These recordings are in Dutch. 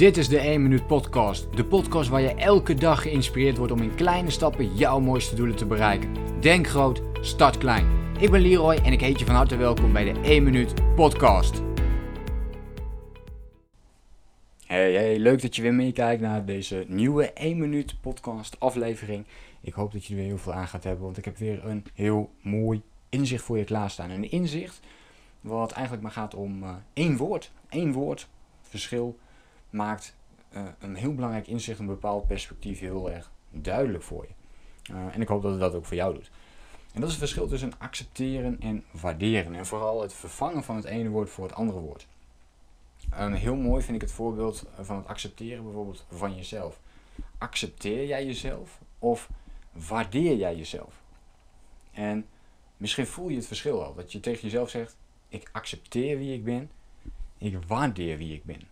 Dit is de 1 Minuut Podcast. De podcast waar je elke dag geïnspireerd wordt om in kleine stappen jouw mooiste doelen te bereiken. Denk groot, start klein. Ik ben Leroy en ik heet je van harte welkom bij de 1 Minuut Podcast. Hey, hey, leuk dat je weer meekijkt naar deze nieuwe 1 Minuut Podcast aflevering. Ik hoop dat je er weer heel veel aan gaat hebben, want ik heb weer een heel mooi inzicht voor je klaarstaan. Een inzicht wat eigenlijk maar gaat om uh, één woord. Één woord, verschil maakt uh, een heel belangrijk inzicht, een bepaald perspectief heel erg duidelijk voor je. Uh, en ik hoop dat het dat ook voor jou doet. En dat is het verschil tussen accepteren en waarderen. En vooral het vervangen van het ene woord voor het andere woord. Heel mooi vind ik het voorbeeld van het accepteren bijvoorbeeld van jezelf. Accepteer jij jezelf of waardeer jij jezelf? En misschien voel je het verschil al. Dat je tegen jezelf zegt, ik accepteer wie ik ben, ik waardeer wie ik ben.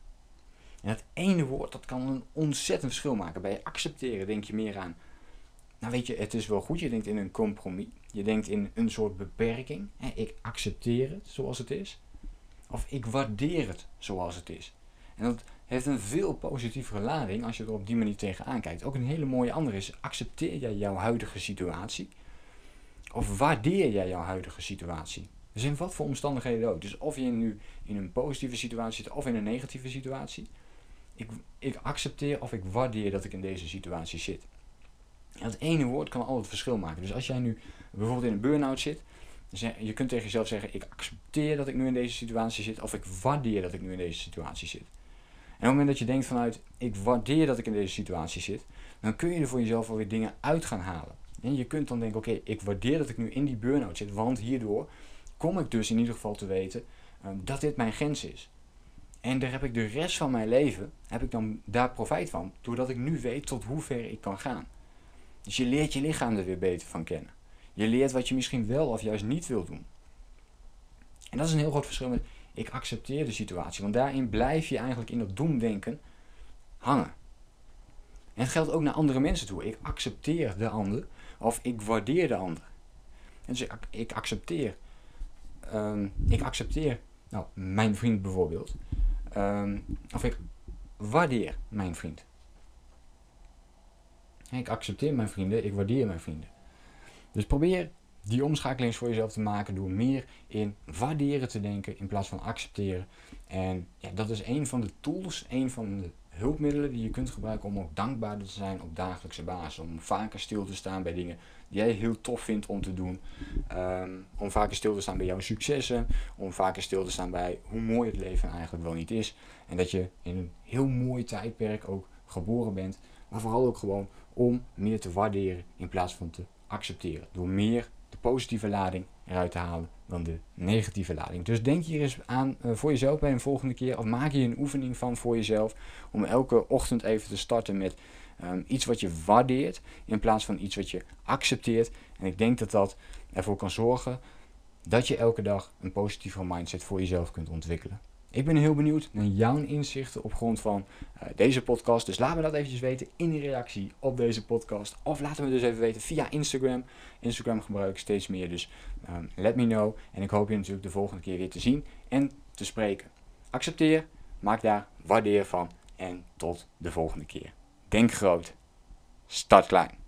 En dat ene woord, dat kan een ontzettend verschil maken. Bij accepteren denk je meer aan, nou weet je, het is wel goed, je denkt in een compromis. Je denkt in een soort beperking. Ik accepteer het zoals het is. Of ik waardeer het zoals het is. En dat heeft een veel positievere lading als je er op die manier tegenaan kijkt. Ook een hele mooie andere is, accepteer jij jouw huidige situatie? Of waardeer jij jouw huidige situatie? Dus in wat voor omstandigheden ook. Dus of je nu in een positieve situatie zit of in een negatieve situatie. Ik, ik accepteer of ik waardeer dat ik in deze situatie zit. Dat ene woord kan al het verschil maken. Dus als jij nu bijvoorbeeld in een burn-out zit, je kunt tegen jezelf zeggen: Ik accepteer dat ik nu in deze situatie zit, of ik waardeer dat ik nu in deze situatie zit. En op het moment dat je denkt vanuit: Ik waardeer dat ik in deze situatie zit, dan kun je er voor jezelf alweer dingen uit gaan halen. En je kunt dan denken: Oké, ik waardeer dat ik nu in die burn-out zit, want hierdoor kom ik dus in ieder geval te weten um, dat dit mijn grens is. En daar heb ik de rest van mijn leven, heb ik dan daar profijt van, doordat ik nu weet tot hoe ver ik kan gaan. Dus je leert je lichaam er weer beter van kennen. Je leert wat je misschien wel of juist niet wil doen. En dat is een heel groot verschil met ik accepteer de situatie. Want daarin blijf je eigenlijk in dat doemdenken hangen. En het geldt ook naar andere mensen toe. Ik accepteer de ander of ik waardeer de ander. En dus ik, ik accepteer. Um, ik accepteer nou, mijn vriend bijvoorbeeld. Um, of ik waardeer mijn vriend. Ik accepteer mijn vrienden, ik waardeer mijn vrienden. Dus probeer die omschakeling voor jezelf te maken door meer in waarderen te denken in plaats van accepteren. En ja, dat is een van de tools, een van de hulpmiddelen die je kunt gebruiken om ook dankbaarder te zijn op dagelijkse basis. Om vaker stil te staan bij dingen die jij heel tof vindt om te doen. Um, om vaker stil te staan bij jouw successen. Om vaker stil te staan bij hoe mooi het leven eigenlijk wel niet is. En dat je in een heel mooi tijdperk ook geboren bent. Maar vooral ook gewoon om meer te waarderen in plaats van te accepteren. Door meer positieve lading eruit te halen dan de negatieve lading. Dus denk hier eens aan uh, voor jezelf bij een volgende keer. Of maak hier een oefening van voor jezelf. Om elke ochtend even te starten met um, iets wat je waardeert. In plaats van iets wat je accepteert. En ik denk dat dat ervoor kan zorgen dat je elke dag een positieve mindset voor jezelf kunt ontwikkelen. Ik ben heel benieuwd naar jouw inzichten op grond van uh, deze podcast. Dus laat me dat eventjes weten in de reactie op deze podcast. Of laat me dus even weten via Instagram. Instagram gebruik ik steeds meer, dus um, let me know. En ik hoop je natuurlijk de volgende keer weer te zien en te spreken. Accepteer, maak daar waardeer van en tot de volgende keer. Denk groot, start klein.